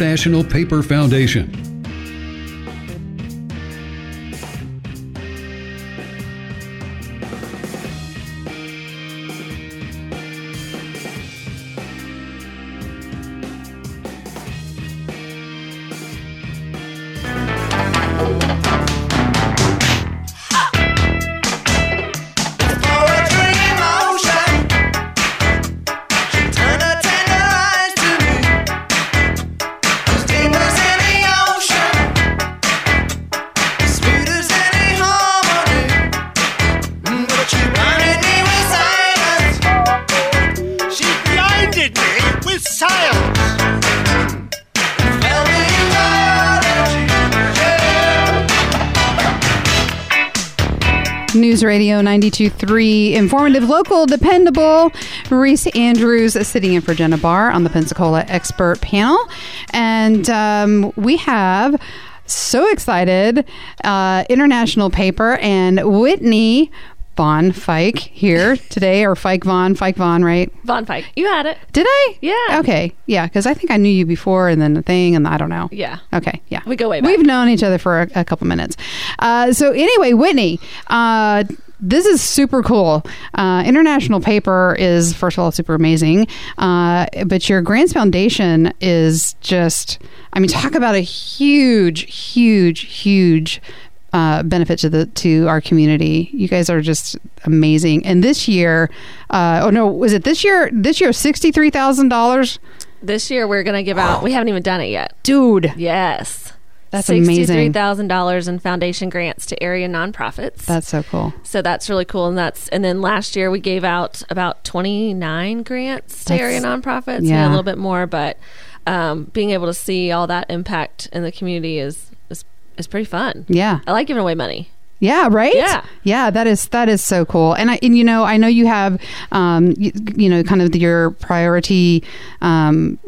National Paper Foundation. News Radio 92.3, informative, local, dependable. Reese Andrews sitting in for Jenna Barr on the Pensacola expert panel. And um, we have, so excited, uh, International Paper and Whitney Von Fike here today, or Fike Von, Fike Von, right? Von Fike. You had it. Did I? Yeah. Okay. Yeah, because I think I knew you before and then the thing, and I don't know. Yeah. Okay. Yeah. We go way back. We've known each other for a, a couple minutes. Uh, so, anyway, Whitney, uh, this is super cool. Uh, International Paper is, first of all, super amazing. Uh, but your Grants Foundation is just, I mean, talk about a huge, huge, huge uh, benefit to the to our community. You guys are just amazing. And this year, uh, oh no, was it this year? This year, sixty three thousand dollars, This year we're gonna give out. We haven't even done it yet. dude. Yes. That's amazing. Sixty-three thousand dollars in foundation grants to area nonprofits. That's so cool. so that's really cool, and that's and then last year we gave out about twenty-nine grants to That's- area nonprofits. yeah. Yeah, a little bit more, but um, being able to see all that impact in the community is is is pretty fun. Yeah. I like giving away money. Yeah, right. Yeah. yeah. That is that is so cool. And I and you know I know you have um you, you know kind of your priority um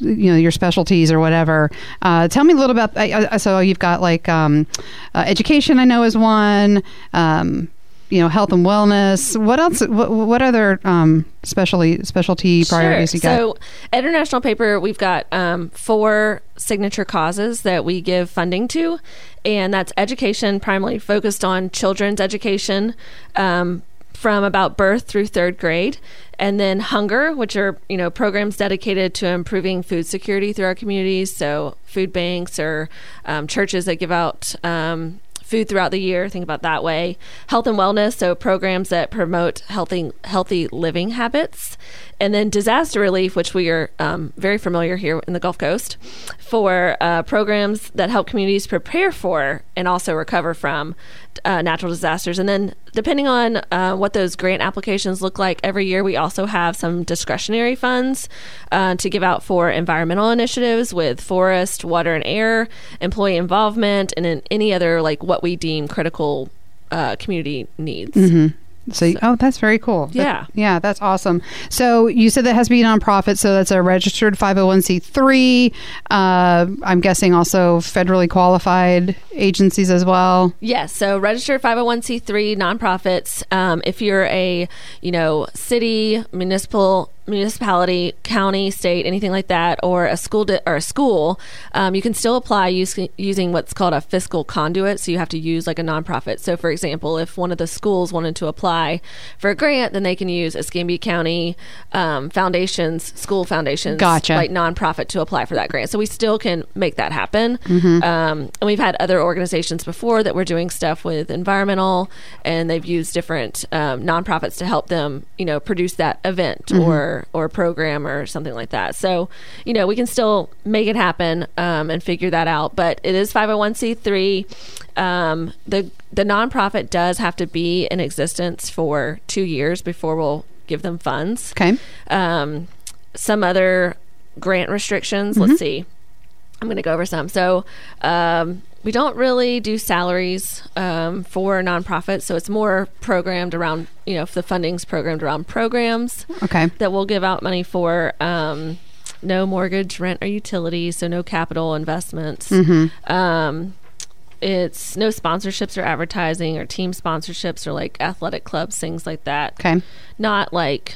you know your specialties or whatever. Uh, tell me a little about. I, I, so you've got like um, uh, education. I know is one. Um, you know health and wellness. What else? What, what other um, specialty specialty priorities you got? So, at International Paper, we've got um, four signature causes that we give funding to, and that's education, primarily focused on children's education. Um, from about birth through third grade, and then hunger, which are you know programs dedicated to improving food security through our communities. So food banks or um, churches that give out um, food throughout the year. Think about that way. Health and wellness, so programs that promote healthy healthy living habits, and then disaster relief, which we are um, very familiar here in the Gulf Coast, for uh, programs that help communities prepare for and also recover from uh, natural disasters. And then, depending on uh, what those grant applications look like every year, we also have some discretionary funds uh, to give out for environmental initiatives with forest, water, and air, employee involvement, and in any other like what we deem critical uh, community needs. So, you- oh, that's very cool. That- Yeah. yeah, that's awesome. So you said that has to be a nonprofit, so that's a registered 501c3. Uh, I'm guessing also federally qualified agencies as well. Yes, so registered 501c3 nonprofits. Um, if you're a, you know, city, municipal, municipality, county, state, anything like that, or a school di- or a school, um, you can still apply use- using what's called a fiscal conduit. So you have to use like a nonprofit. So, for example, if one of the schools wanted to apply for a grant, then they can use Escambia County um, foundations, school foundations, Gotcha. like nonprofit to apply for that grant. So we still can make that happen. Mm-hmm. Um, and we've had other organizations before that were doing stuff with environmental, and they've used different um, nonprofits to help them, you know, produce that event Mm-hmm. or or program or something like that. So, you know, we can still make it happen um, and figure that out. But it is 501c3. Um, the the nonprofit does have to be in existence for two years before we'll give them funds Okay. um, some other grant restrictions. Mm-hmm. Let's see. I'm going to go over some. So, um, we don't really do salaries um, for nonprofits, so it's more programmed around, you know, if the funding's programmed around programs Okay. that we'll give out money for. Um, no mortgage, rent, or utilities, so no capital investments. Mm-hmm. Um, it's no sponsorships or advertising or team sponsorships or like athletic clubs, things like that Okay. not like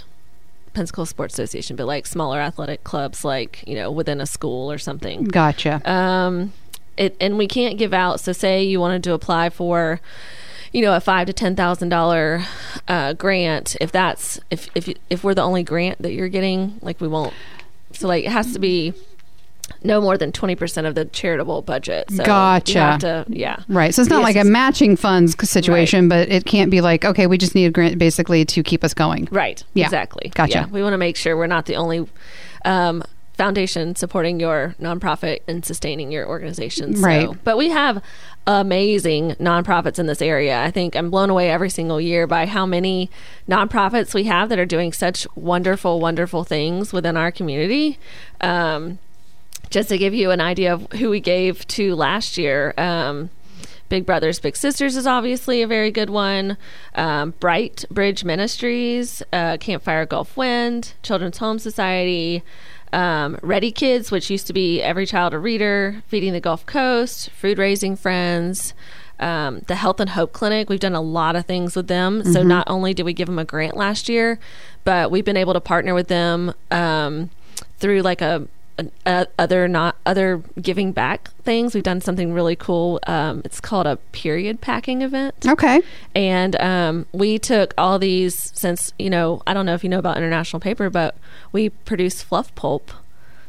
Pensacola Sports Association, but like smaller athletic clubs, like you know within a school or something. Gotcha. Um, it and we can't give out. So say you wanted to apply for, you know, a five to ten thousand dollar uh, grant. If that's if if you- if we're the only grant that you're getting, like we won't. So like it has to be no more than twenty percent of the charitable budget. So Gotcha. To, yeah. Right. So it's not Yes, like a matching funds situation, but it can't be like, okay, we just need a grant basically to keep us going. Right. Yeah. Exactly. Gotcha. Yeah. We want to make sure we're not the only um, foundation supporting your nonprofit and sustaining your organization. So- Right. But we have amazing nonprofits in this area. I think I'm blown away every single year by how many nonprofits we have that are doing such wonderful, wonderful things within our community. Um, just to give you an idea of who we gave to last year. Um, Big Brothers Big Sisters is obviously a very good one. Um, Bright Bridge Ministries, uh, Campfire Gulf Wind, Children's Home Society, um, Ready Kids, which used to be Every Child a Reader, Feeding the Gulf Coast, Food Raising Friends. Um, the Health and Hope Clinic, we've done a lot of things with them. So not only did we give them a grant last year, but we've been able to partner with them um, through like a uh, other not other giving back things. We've done something really cool. Um, it's called a period packing event, Okay. and um, we took all these since you know I don't know if you know about international paper, but we produce fluff pulp.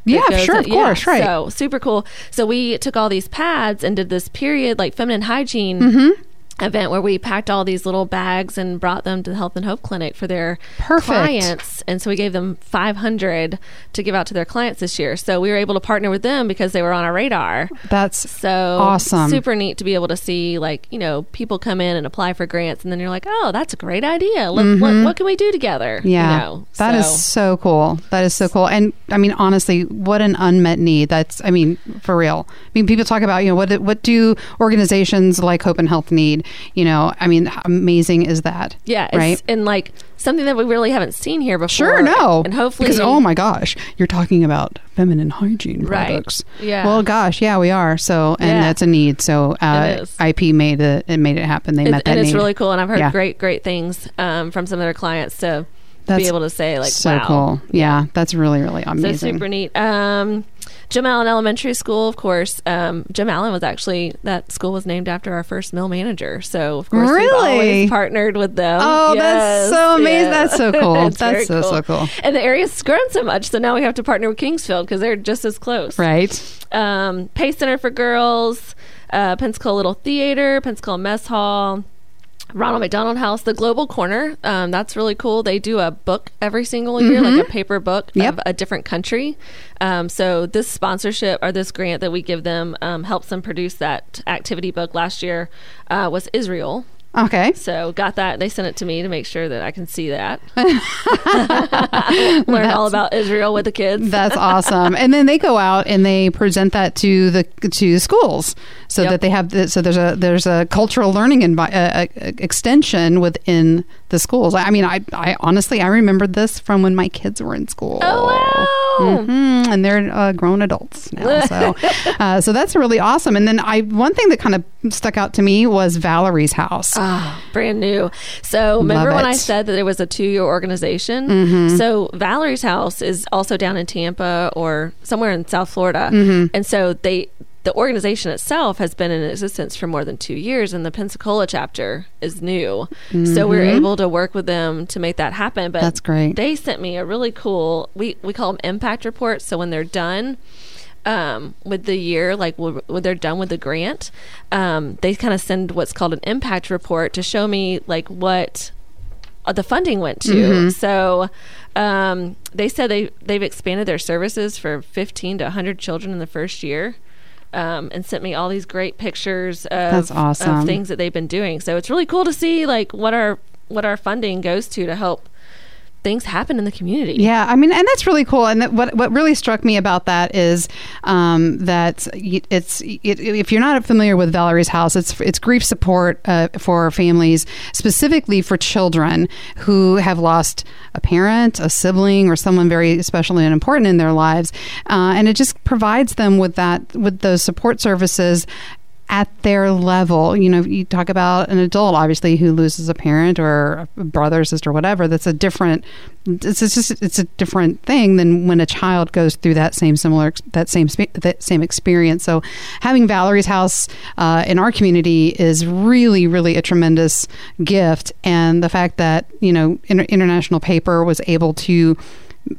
Yeah, sure, in- of course, right. So super cool. So we took all these pads and did this period like feminine hygiene. Mm-hmm. Event where we packed all these little bags and brought them to the Health and Hope Clinic for their Perfect. clients, and so we gave them 500 to give out to their clients this year. So we were able to partner with them because they were on our radar. That's So Awesome. super neat to be able to see like you know people come in and apply for grants, and then you're like, oh, that's a great idea. Let, what, what can we do together? Mm-hmm. Yeah, you know? that is So- so cool. That is so cool. And I mean, honestly, what an unmet need. That's, I mean, for real. I mean, people talk about, you know, what what do organizations like Hope and Health need? You know, I mean, how amazing is that? yeah, it's, right. and like something that we really haven't seen here before. Sure, no, and hopefully, because oh my gosh, you're talking about feminine hygiene Right. products. Yeah. Well, gosh, yeah, we are. So, and Yeah. that's a need. So, uh. IP made it. It made it happen. They met that and it's need. really cool. And I've heard Yeah. great, great things um, from some of their clients to That's be able to say like, so wow, cool. Yeah, that's really really amazing So super neat. Um, Jim Allen Elementary School, of course. Um, Jim Allen was actually that school was named after our first mill manager. So of course we've always partnered with them. Oh, that's so amazing. yes. That's so cool. That's so, so cool. And the area's grown so much, so now we have to partner with Kingsfield because they're just as close. Right. Um, Pace Center for Girls, uh, Pensacola Little Theater, Pensacola Mess Hall. Ronald McDonald House, the Global Corner. Um, that's really cool. They do a book every single year, like a paper book Mm-hmm. Yep. of a different country. Um, so this sponsorship or this grant that we give them um, helps them produce that activity book. Last year uh, was Israel. Okay. So got that. They sent it to me to make sure that I can see that. Learn all about Israel with the kids. That's awesome. and then they go out and they present that to the to schools so Yep. that they have the, so there's a there's a cultural learning envi- uh, uh, extension within the schools. I mean, I I honestly I remembered this from when my kids were in school. oh wow. Mhm, and they're uh, grown adults now. So, uh, so that's really awesome. And then I one thing that kind of stuck out to me was Valerie's house. Ah, brand new. So remember Love when it. I said that it was a two-year organization? So Valerie's house is also down in Tampa or somewhere in South Florida, and so they. The organization itself has been in existence for more than two years, and the Pensacola chapter is new. So we are able to work with them to make that happen. But That's great. They sent me a really cool. We we call them impact reports. So when they're done, um, with the year, like when when they're done with the grant, um, they kind of send what's called an impact report to show me like what uh, the funding went to. Mm-hmm. So um, they said they they've expanded their services for 15 to 100 children in the first year. Um, and sent me all these great pictures of, That's awesome. of things that they've been doing. So it's really cool to see like what our what our funding goes to to help things happen in the community. Yeah, I mean, and that's really cool. And that, what what really struck me about that is um, that it's it, if you're not familiar with Valerie's House, it's it's grief support uh, for families, specifically for children who have lost a parent, a sibling, or someone very special and important in their lives, uh, and it just provides them with that with those support services at their level. You know, you talk about an adult, obviously, who loses a parent or a brother, sister, whatever. That's a different. It's, just it's a different thing than when a child goes through that same similar that same that same experience. So, having Valerie's house uh, in our community is really, really a tremendous gift, and the fact that you know Inter- International Paper was able to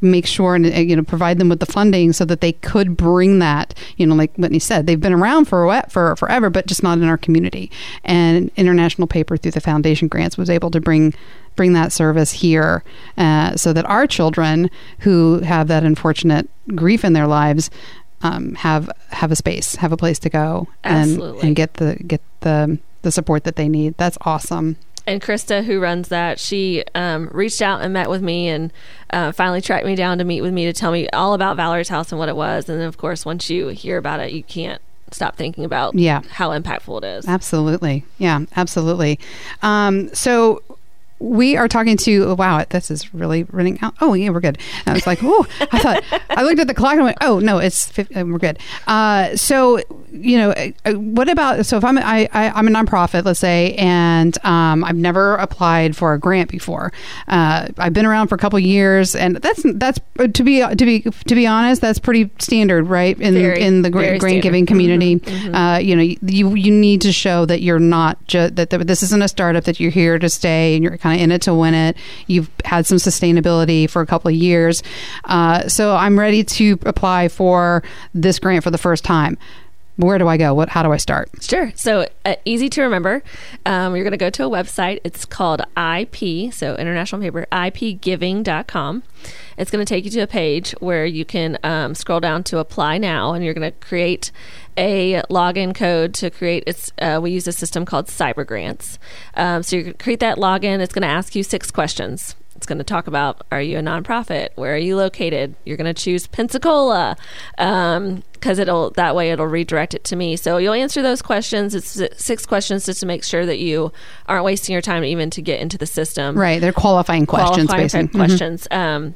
make sure and uh, you know provide them with the funding so that they could bring that you know like Whitney said they've been around for a- for forever but just not in our community. And international paper through the foundation grants was able to bring bring that service here uh, so that our children who have that unfortunate grief in their lives um, have have a space have a place to go and and get the get the the support that they need. That's awesome and Krista, who runs that, she um, reached out and met with me and uh, finally tracked me down to meet with me to tell me all about Valerie's house and what it was. And then, of course, once you hear about it, you can't stop thinking about Yeah. how impactful it is. Absolutely. Yeah, absolutely. Um, so we are talking to wow this is really running out. Oh yeah we're good. And i was like oh i thought i looked at the clock and went oh no it's 50, uh, we're good. Uh, so you know uh, uh, what about so if i'm I, I, i'm a nonprofit let's say and um, i've never applied for a grant before uh, i've been around for a couple years and that's that's to be to be to be honest that's pretty standard right in Very, in the grant, giving community. Uh, you know you you need to show that you're not just that th- this isn't a startup that you're here to stay and you're kind in it to win it you've had some sustainability for a couple of years uh, so i'm ready to apply for this grant for the first time where do i go what how do i start Sure. So uh, easy to remember. Um, you're going to go to a website. It's called IP, so International Paper, ipgiving.com. It's going to take you to a page where you can um, scroll down to apply now, and you're going to create a login code to create. It's uh, we use a system called Cyber Grants. Um, so you create that login. It's going to ask you six questions. It's going to talk about are you a nonprofit? Where are you located? You're going to choose Pensacola because it'll that way it'll redirect it to me. So you'll answer those questions. It's six questions just to make sure that you aren't wasting your time even to get into the system. right they're qualifying questions Qualifying questions. Um,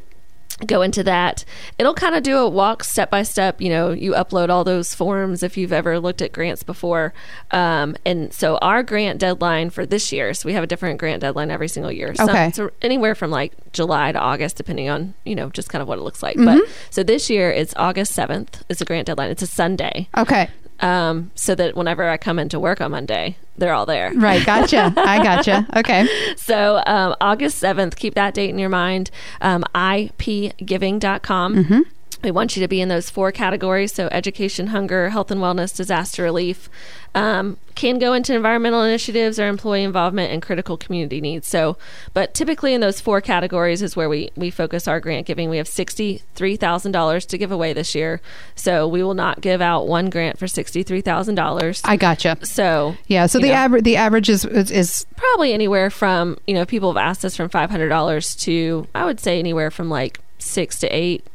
go into that. It'll kind of do a walk step by step. You know, you upload all those forms if you've ever looked at grants before. Um, and so our grant deadline for this year, so we have a different grant deadline every single year. Some- Okay. So anywhere from like July to August, depending on, you know, just kind of what it looks like. Mm-hmm. But so this year it's August 7th is the grant deadline. It's a Sunday. okay Um, so that whenever I come into work on Monday, they're all there. right gotcha i gotcha okay So um, August 7th, keep that date in your mind. Um, ipgiving.com. Mm-hmm. We want you to be in those four categories. So education, hunger, health and wellness, disaster relief. Um, can go into environmental initiatives or employee involvement and critical community needs. So, but typically in those four categories is where we, we focus our grant giving. We have $63,000 to give away this year. So we will not give out one grant for $63,000. i gotcha So yeah so the average the average is, is is probably anywhere from you know people have asked us from five hundred dollars to I would say anywhere from like six to 8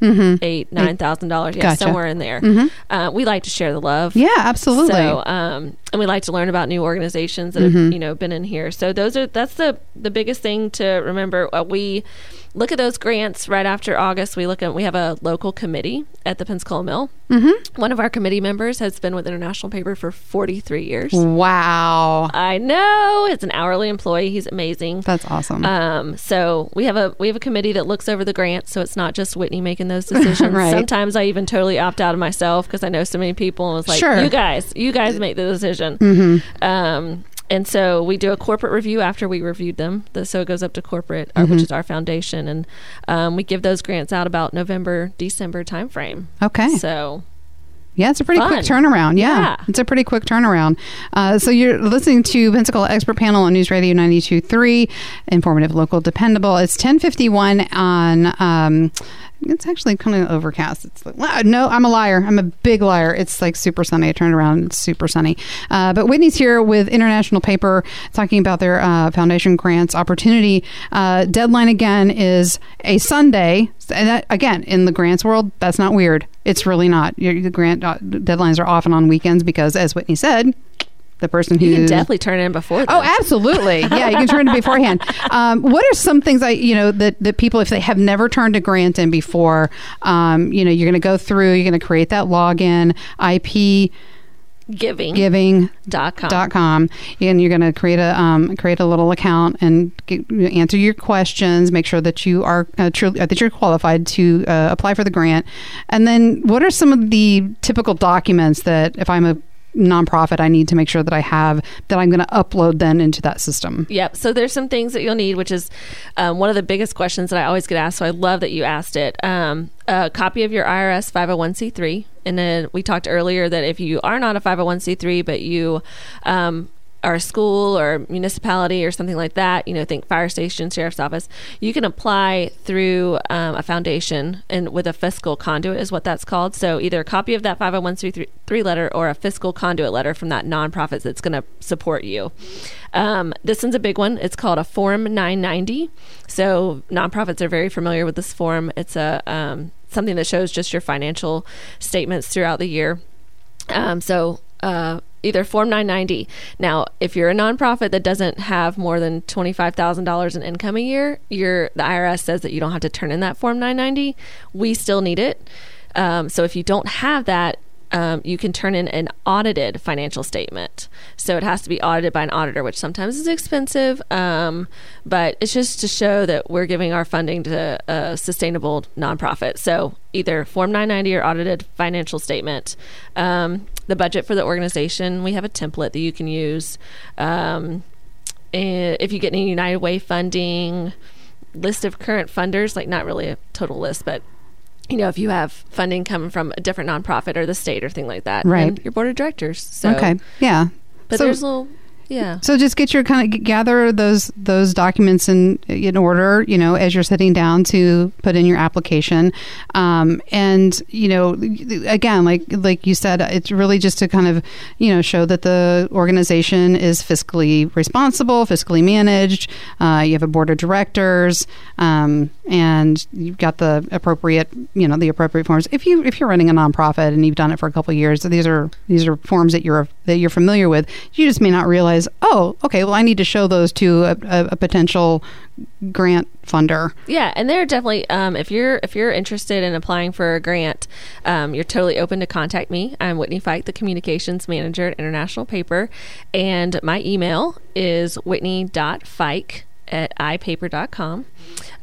eight nine thousand dollars yeah Gotcha. somewhere in there. Uh, we like to share the love. Yeah absolutely. So um and we like to learn about new organizations that have you know been in here. So those are that's the the biggest thing to remember. Uh, we look at those grants right after august we look at we have a local committee at the pensacola mill mm-hmm. one of our committee members has been with international paper for 43 years wow I know it's an hourly employee. He's amazing. that's awesome Um, so we have a we have a committee that looks over the grants, so it's not just Whitney making those decisions. Right. Sometimes I even totally opt out of myself because I know so many people and was like, Sure. "You guys, you guys make the decision." Um, and so we do a corporate review after we reviewed them. The, so it goes up to corporate, uh, which is our foundation, and um, we give those grants out about November, December timeframe. okay So Yeah, it's a pretty quick turnaround. Yeah, Yeah. it's a pretty quick turnaround. Uh, so you're listening to Pensacola Expert Panel on News Radio 92.3, informative, local, dependable. It's 1051 on... Um, it's actually kind of overcast. It's like, no, I'm a liar. I'm a big liar. It's like super sunny. I turned around. It's super sunny. Uh, but Whitney's here with International Paper talking about their uh, foundation grants opportunity. Uh, deadline again is a Sunday. And that, again, in the grants world, that's not weird. It's really not. Your, the grant deadlines are often on weekends because, as Whitney said, the person who you can definitely turn it in before. Oh, absolutely. Yeah, you can turn it beforehand. Um, what are some things I, you know, that, that people, if they have never turned a grant in before, um, you know, you're going to go through, you're going to create that login, IP giving giving dot com. dot com and you're going to create a um, create a little account and get, answer your questions make sure that you are uh, truly uh, that you're qualified to uh, apply for the grant and then what are some of the typical documents that if i'm a nonprofit i need to make sure that i have that i'm going to upload then into that system Yep. So there's some things that you'll need, which is um, one of the biggest questions that I always get asked. So I love that you asked it. Um, a copy of your IRS 501c3. And then we talked earlier that if you are not a 501c3, but you um, are a school or municipality or something like that, you know, think fire station, sheriff's office, you can apply through um, a foundation and with a fiscal conduit is what that's called. So either a copy of that 501c3 letter or a fiscal conduit letter from that nonprofit that's going to support you. Um, this one's a big one. It's called a Form 990. So nonprofits are very familiar with this form. It's a um, something that shows just your financial statements throughout the year. Um, so uh, either Form 990. Now, if you're a nonprofit that doesn't have more than $25,000 in income a year, your the IRS says that you don't have to turn in that Form 990. We still need it. Um, so if you don't have that, um, you can turn in an audited financial statement. So it has to be audited by an auditor, which sometimes is expensive, um, but it's just to show that we're giving our funding to a sustainable nonprofit. So either Form 990 or audited financial statement. Um, the budget for the organization, we have a template that you can use. Um, if you get any United Way funding, list of current funders, like not really a total list, but you know, if you have funding coming from a different nonprofit or the state or thing like that, Right. and your board of directors. So, okay yeah but So- there's a little, yeah, So just get your kind of gather those those documents in in order, you know, as you're sitting down to put in your application, um, and you know, again, like like you said, it's really just to kind of you know show that the organization is fiscally responsible, fiscally managed. Uh, you have a board of directors, um, and you've got the appropriate you know the appropriate forms. If you if you're running a nonprofit and you've done it for a couple years, these are these are forms that you're that you're familiar with. You just may not realize, oh, okay, well, I need to show those to a, a, a potential grant funder. yeah, and they're definitely um, if you're if you're interested in applying for a grant, um, you're totally open to contact me. I'm Whitney Fike, the communications manager at International Paper, and my email is whitney.fike at ipaper.com.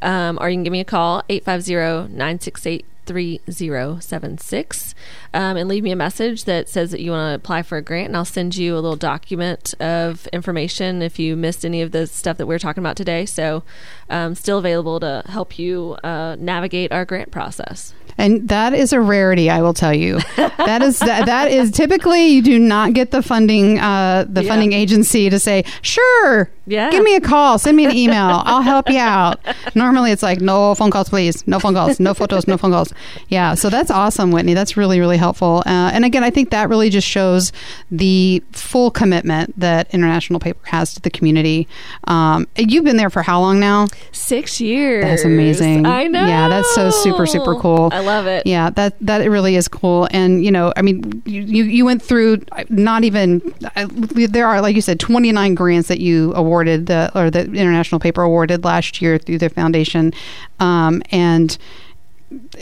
Um, or you can give me a call 850 968 3076 um, and leave me a message that says that you want to apply for a grant and i'll send you a little document of information if you missed any of the stuff that we are talking about today so um, still available to help you uh, navigate our grant process And that is a rarity, I will tell you. That is that, that is typically you do not get the funding uh, the Yeah. funding agency to say, "Sure, Yeah. give me a call, send me an email, I'll help you out." Normally, it's like, "No phone calls, please. No phone calls. No photos. No phone calls." Yeah, so that's awesome, Whitney. That's really really helpful. Uh, and again, I think that really just shows the full commitment that International Paper has to the community. Um, you've been there for how long now? six years That's amazing. i know Yeah, that's so super, super cool. i love it Yeah, that that really is cool. And you know, I mean, you you, went through not even I- there are like you said, twenty nine grants that you awarded the or the International Paper awarded last year through the foundation, um, and.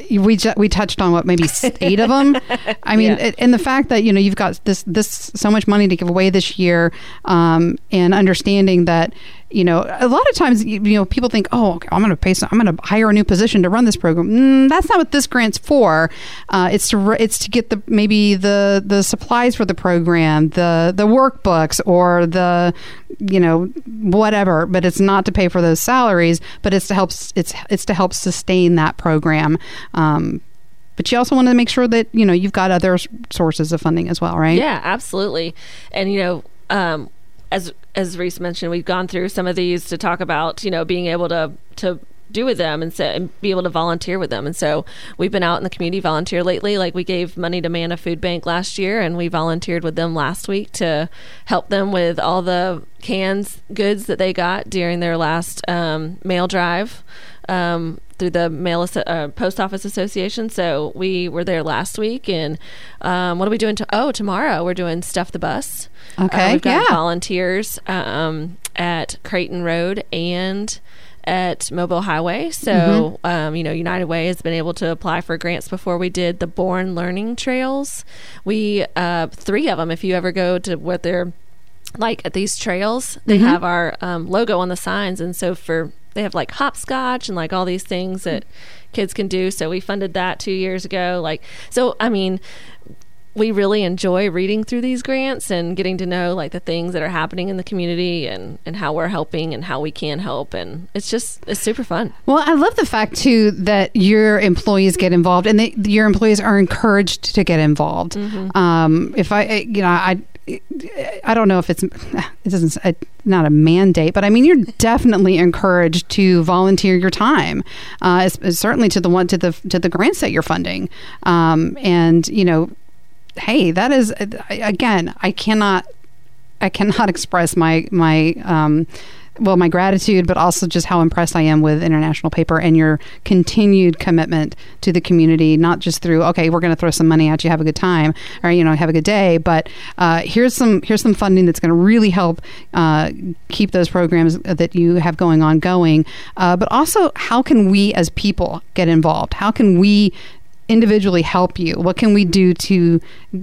We ju- we touched on what maybe eight of them. I mean, Yeah. it- and the fact that you know you've got this this so much money to give away this year, um, and understanding that you know a lot of times you, you know people think, oh, okay, I'm going to pay, some, I'm going to hire a new position to run this program. Mm, that's not what this grant's for. Uh, it's to it's to get the maybe the the supplies for the program, the the workbooks, or the you know whatever. But it's not to pay for those salaries, but it's to help it's it's to help sustain that program. Um, but you also want to make sure that you know you've got other sources of funding as well, right? Yeah, absolutely. And you know, um, as as Reese mentioned, we've gone through some of these to talk about you know being able to to do with them and, so, and be able to volunteer with them. And so we've been out in the community volunteer lately. Like we gave money to Manna Food Bank last year, and we volunteered with them last week to help them with all the cans goods that they got during their last um, mail drive. Um, through the mail uh, post office association so we were there last week and um, what are we doing to oh tomorrow we're doing stuff the bus Okay, Uh, we've got yeah. volunteers um, at creighton road and at Mobile Highway. So, um, you know, United Way has been able to apply for grants before we did the Born Learning Trails. We, uh, three of them, if you ever go to what they're like at these trails, they have our um, logo on the signs. And so for, they have like hopscotch and like all these things that kids can do. So we funded that two years ago. Like, so, I mean, we really enjoy reading through these grants and getting to know like the things that are happening in the community and, and how we're helping and how we can help. And it's just it's super fun. Well, I love the fact too that your employees get involved and they, your employees are encouraged to get involved. Um, if I, you know, I, I don't know if it's it doesn't uh, not a mandate, but I mean you're definitely encouraged to volunteer your time, uh, certainly to the one to the to the grants that you're funding, um, and you know, hey, that is again, I cannot I cannot express my my um, well my gratitude, but also just how impressed I am with International Paper and your continued commitment to the community. Not just through okay, we're going to throw some money at you, have a good time, or you know, have a good day, but uh, here's some here's some funding that's going to really help uh, keep those programs that you have going on going. Uh, but also, how can we as people get involved? How can we individually help you? What can we do to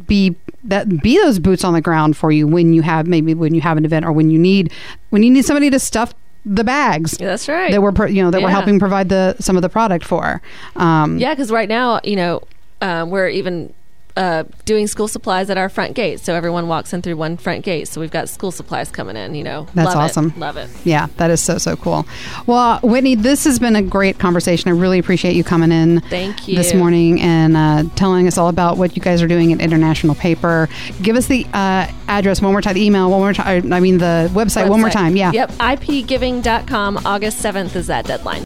be that be those boots on the ground for you when you have maybe when you have an event or when you need when you need somebody to stuff the bags Yeah, that's right. that we're you know that we're helping provide the some of the product for. Um, yeah because right now you know um, we're even uh, doing school supplies at our front gate so everyone walks in through one front gate so we've got school supplies coming in you know That's Love it. awesome. love it Yeah, that is so so cool. Well, Whitney, this has been a great conversation. I really appreciate you coming in Thank you. this morning and uh, telling us all about what you guys are doing at International Paper. Give us the uh, address one more time, the email one more time. I mean, the website, one more time. Yeah. yep ipgiving.com august 7th is that deadline